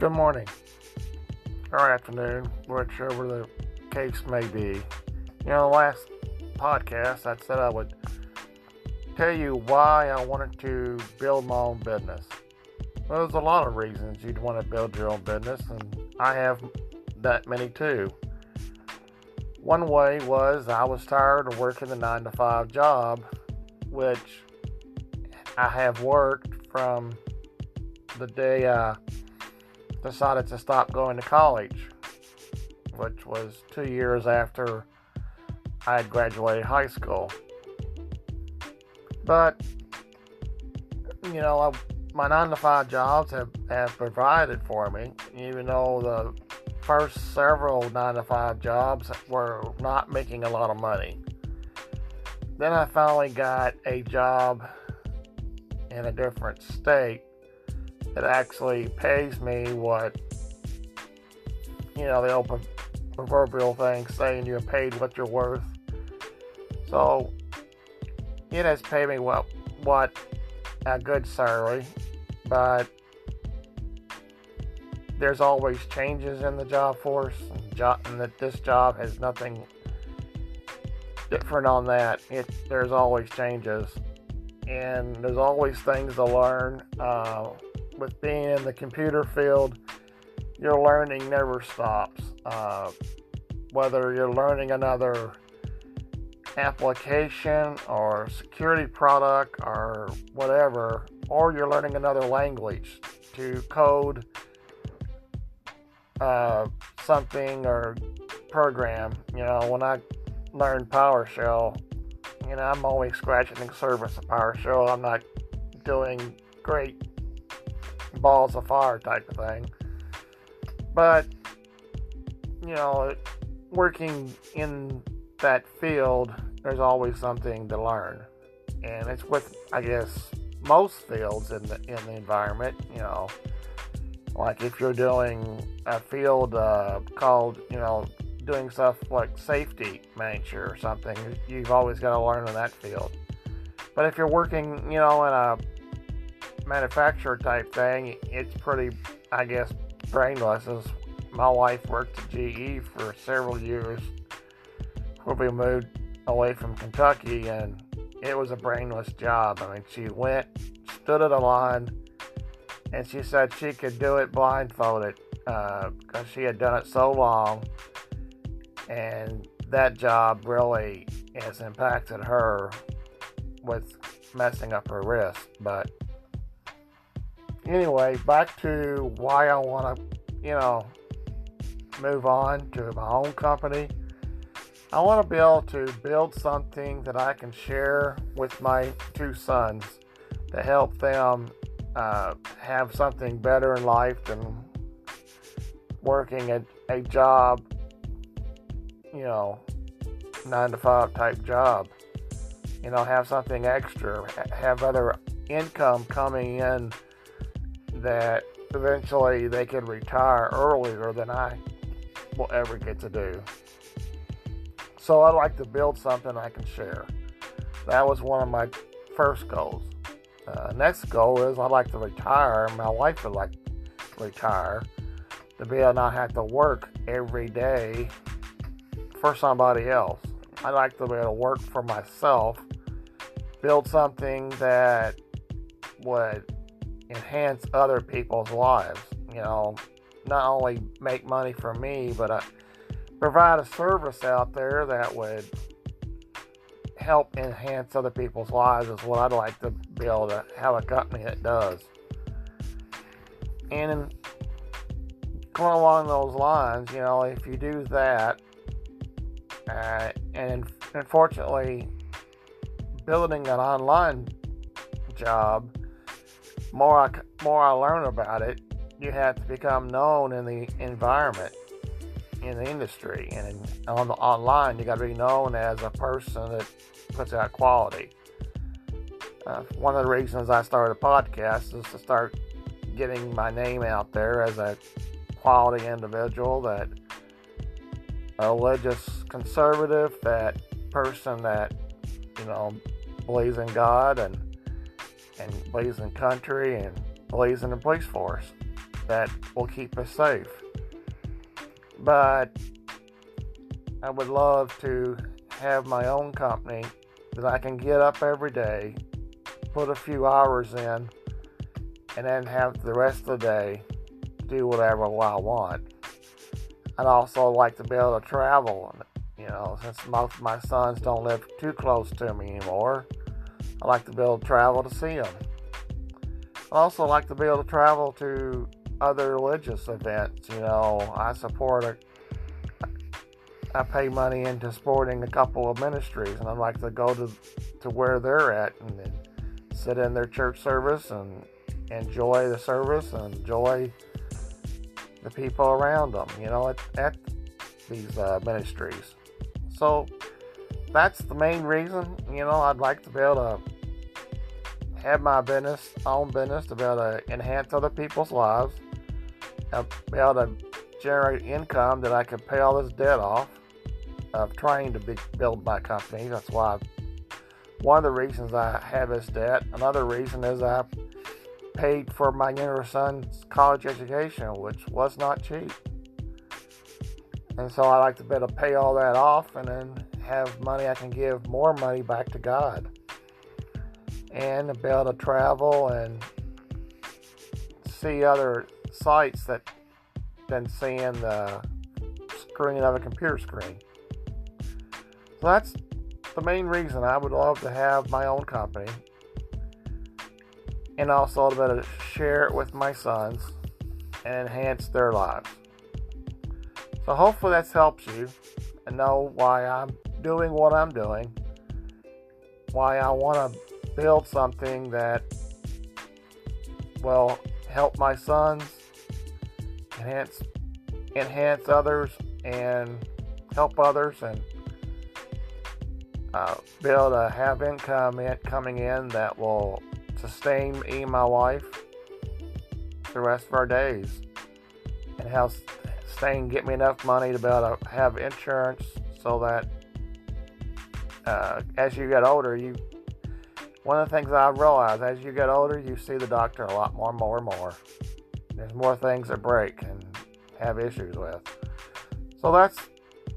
Good morning or afternoon, whichever the case may be. You know, the last podcast I said I would tell you why I wanted to build my own business. Well, there's a lot of reasons you'd want to build your own business, and I have that many too. One way was I was tired of working the nine to five job, which I have worked from the day I decided to stop going to college, which was two years after I had graduated high school. But, you know, I, my nine to five jobs have, have provided for me, even though the first several nine to five jobs were not making a lot of money. Then I finally got a job in a different state that actually pays me what, you know, the old proverbial thing saying you're paid what you're worth. So it has paid me what what a good salary, but there's always changes in the job force, and, job, and that this job has nothing different on that. It there's always changes, and there's always things to learn. Uh, with being in the computer field, your learning never stops. Uh, whether you're learning another application or security product or whatever, or you're learning another language to code uh, something or program. You know, when I learned PowerShell, you know, I'm always scratching the surface of PowerShell. I'm not doing great balls of fire type of thing. But, you know, working in that field, there's always something to learn. And it's with, I guess, most fields in the, in the environment, you know, like if you're doing a field uh, called, you know, doing stuff like safety manager or something, you've always got to learn in that field. But if you're working, you know, in a manufacturer type thing, it's pretty, I guess, brainless. As my wife worked at GE for several years before we moved away from Kentucky, and it was a brainless job. I mean, she went, stood at a line, and she said she could do it blindfolded because uh, she had done it so long, and that job really has impacted her with messing up her wrist. But anyway, back to why I want to, you know, move on to my own company. I want to be able to build something that I can share with my two sons to help them uh, have something better in life than working at a job, you know, nine to five type job. You know, have something extra, have other income coming in that eventually they can retire earlier than I will ever get to do. So I'd like to build something I can share. That was one of my first goals. Uh, next goal is I'd like to retire. My wife would like to retire to be able to not have to work every day for somebody else. I'd like to be able to work for myself, build something that would enhance other people's lives. You know, not only make money for me, but uh, provide a service out there that would help enhance other people's lives is what I'd like to be able to have a company that does. And in, going along those lines, you know, if you do that, uh, and unfortunately, building an online job more I, more I learn about it, you have to become known in the environment, in the industry, and in, on the online, you got to be known as a person that puts out quality. Uh, one of the reasons I started a podcast is to start getting my name out there as a quality individual, that a religious conservative, that person that you know believes in God and and blazing country and blazing the police force. that will keep us safe. But I would love to have my own company that I can get up every day, put a few hours in, and then have the rest of the day do whatever I want. I'd also like to be able to travel. You know, since most of my sons don't live too close to me anymore, I like to be able to travel to see them. I also like to be able to travel to other religious events. You know, I support a, I pay money into supporting a couple of ministries, and I'd like to go to to where they're at and sit in their church service and enjoy the service and enjoy the people around them, you know, at, at these uh, ministries. So that's the main reason, you know, I'd like to be able to have my business, own business, to be able to enhance other people's lives, and be able to generate income that I can pay all this debt off of trying to be, build my company. That's why I've, one of the reasons I have this debt. Another reason is I paid for my younger son's college education, which was not cheap. And so I like to be able to pay all that off and then have money I can give more money back to God. And be able to travel and see other sites that than seeing the screen of a computer screen. So that's the main reason I would love to have my own company and also to be able to share it with my sons and enhance their lives. So hopefully that helps you and know why I'm doing what I'm doing, why I want to build something that will help my sons enhance enhance others and help others and uh, be able to have income in, coming in that will sustain me and my wife the rest of our days. And how staying get me enough money to be able to have insurance so that uh, as you get older you one of the things I realized as you get older you see the doctor a lot more more more. There's more things that break and have issues with. So that's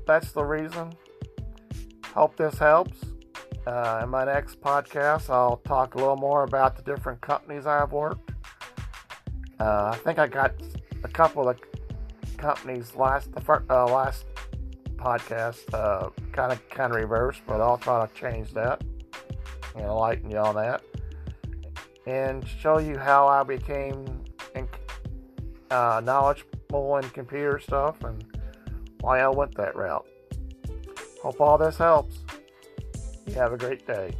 that's the reason. Hope this helps. Uh, in my next podcast, I'll talk a little more about the different companies I've worked. Uh, I think I got a couple of companies last the first, uh, last podcast kind of kind of reverse, but I'll try to change that and enlighten you on that and show you how I became in, uh, knowledgeable in computer stuff and why I went that route. Hope all this helps. You have a great day.